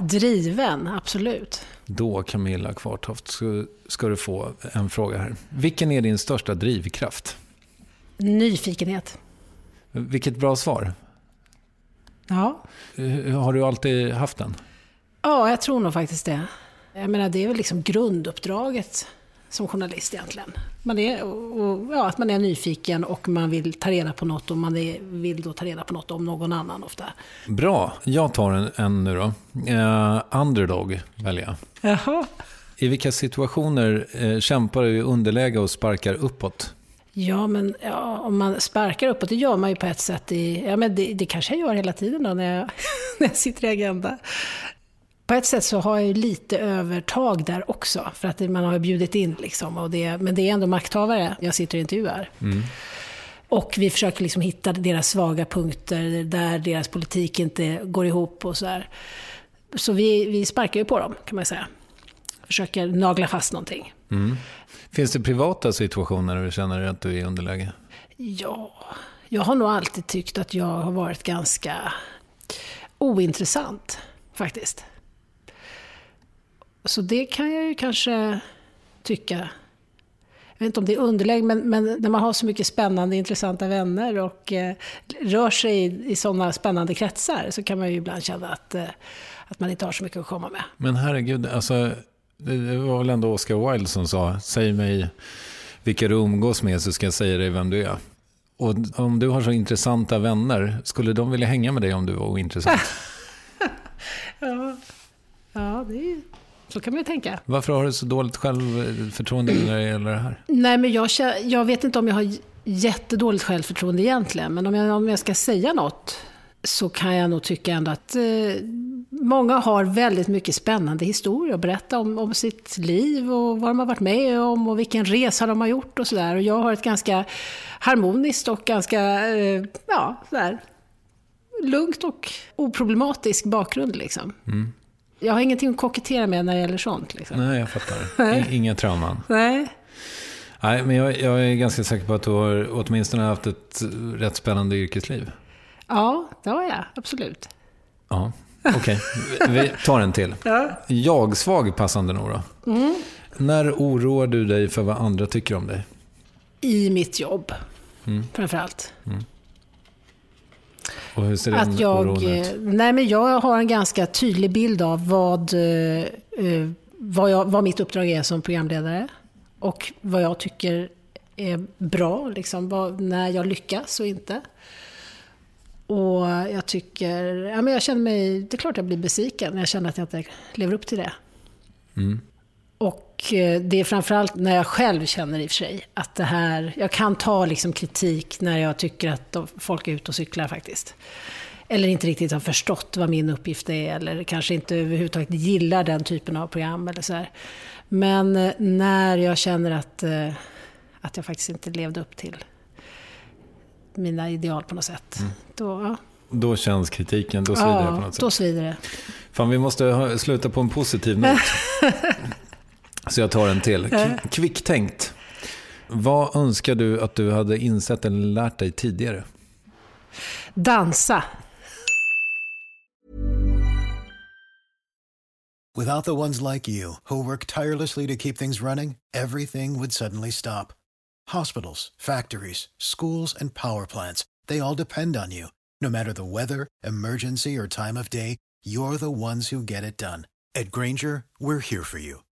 Driven, absolut. Då Camilla Kvartoft ska, ska du få en fråga här. Vilken är din största drivkraft? Nyfikenhet. Vilket bra svar. Ja. Har du alltid haft den? Ja, jag tror nog faktiskt det. Jag menar, det är väl liksom grunduppdraget som journalist egentligen. Man är, och, ja, att man är nyfiken och man vill ta reda på något och man är, vill då ta reda på något om någon annan ofta. Bra, jag tar en, en nu då. Uh, underdog väljer jag. Jaha. I vilka situationer uh, kämpar du i underläge och sparkar uppåt? Ja, men ja, om man sparkar uppåt, det gör man ju på ett sätt. I, ja, men det, det kanske jag gör hela tiden då när jag, när jag sitter i Agenda på ett sätt så har jag ju lite övertag där också. För att man har bjudit in liksom. Och det, men det är ändå makthavare jag sitter och intervjuar. Mm. Och vi försöker liksom hitta deras svaga punkter, där deras politik inte går ihop och så här. Så vi, vi sparkar ju på dem, kan man säga. Försöker nagla fast någonting. Mm. Finns det privata situationer där du känner att du är i underläge? Ja, jag har nog alltid tyckt att jag har varit ganska ointressant, faktiskt. Så det kan jag ju kanske tycka. Jag vet inte om det är underläge, men, men när man har så mycket spännande, intressanta vänner och eh, rör sig i, i sådana spännande kretsar så kan man ju ibland känna att, eh, att man inte har så mycket att komma med. Men herregud, alltså, det var väl ändå Oscar Wilde som sa, säg mig vilka du umgås med så ska jag säga dig vem du är. Och om du har så intressanta vänner, skulle de vilja hänga med dig om du var ointressant? ja, ja det är, så kan man ju tänka. Varför har du så dåligt självförtroende när det gäller det här? Nej, men jag, jag vet inte om jag har jättedåligt självförtroende egentligen. Men om jag, om jag ska säga något så kan jag nog tycka ändå att eh, många har väldigt mycket spännande historier att berätta om, om sitt liv och vad de har varit med om och vilken resa de har gjort och sådär. Och jag har ett ganska harmoniskt och ganska, eh, ja, sådär, lugnt och oproblematisk bakgrund liksom. Mm. Jag har ingenting att kokettera med när det gäller sånt. Liksom. Nej, jag fattar. Inga trauman. Nej. Nej, men jag, jag, är ganska säker på att du har åtminstone haft ett rätt spännande yrkesliv. Ja, det har jag. Absolut. Ja, okej. Okay. Vi tar en till. Ja. Jag-svag passande nog då. Mm. När oroar du dig för vad andra tycker om dig? I mitt jobb, mm. framförallt. Mm. Och hur ser den att jag, oron ut? Nej, men jag har en ganska tydlig bild av vad, eh, eh, vad, jag, vad mitt uppdrag är som programledare. Och vad jag tycker är bra, liksom, vad, när jag lyckas och inte. Och jag tycker, ja men jag känner mig, det är klart jag blir besviken när jag känner att jag inte lever upp till det. Mm. Och eh, det är framförallt när jag själv känner i och för sig att det här, jag kan ta liksom kritik när jag tycker att folk är ute och cyklar faktiskt. Eller inte riktigt har förstått vad min uppgift är eller kanske inte överhuvudtaget gillar den typen av program eller så här. Men eh, när jag känner att, eh, att jag faktiskt inte levde upp till mina ideal på något sätt. Mm. Då, ja. då känns kritiken, då svider ja, det på något sätt. då svider det. Fan, vi måste sluta på en positiv not. Så jag tar en till. Kvicktänkt. Vad önskar du att du hade insett eller lärt dig tidigare? Dansa. Without the ones like you, who work tirelessly to keep things running, everything would suddenly stop. Hospitals, factories, schools, and power plants, they all depend on you. No matter the weather, emergency, or time of day, you're the ones who get it done. At Granger, we're here for you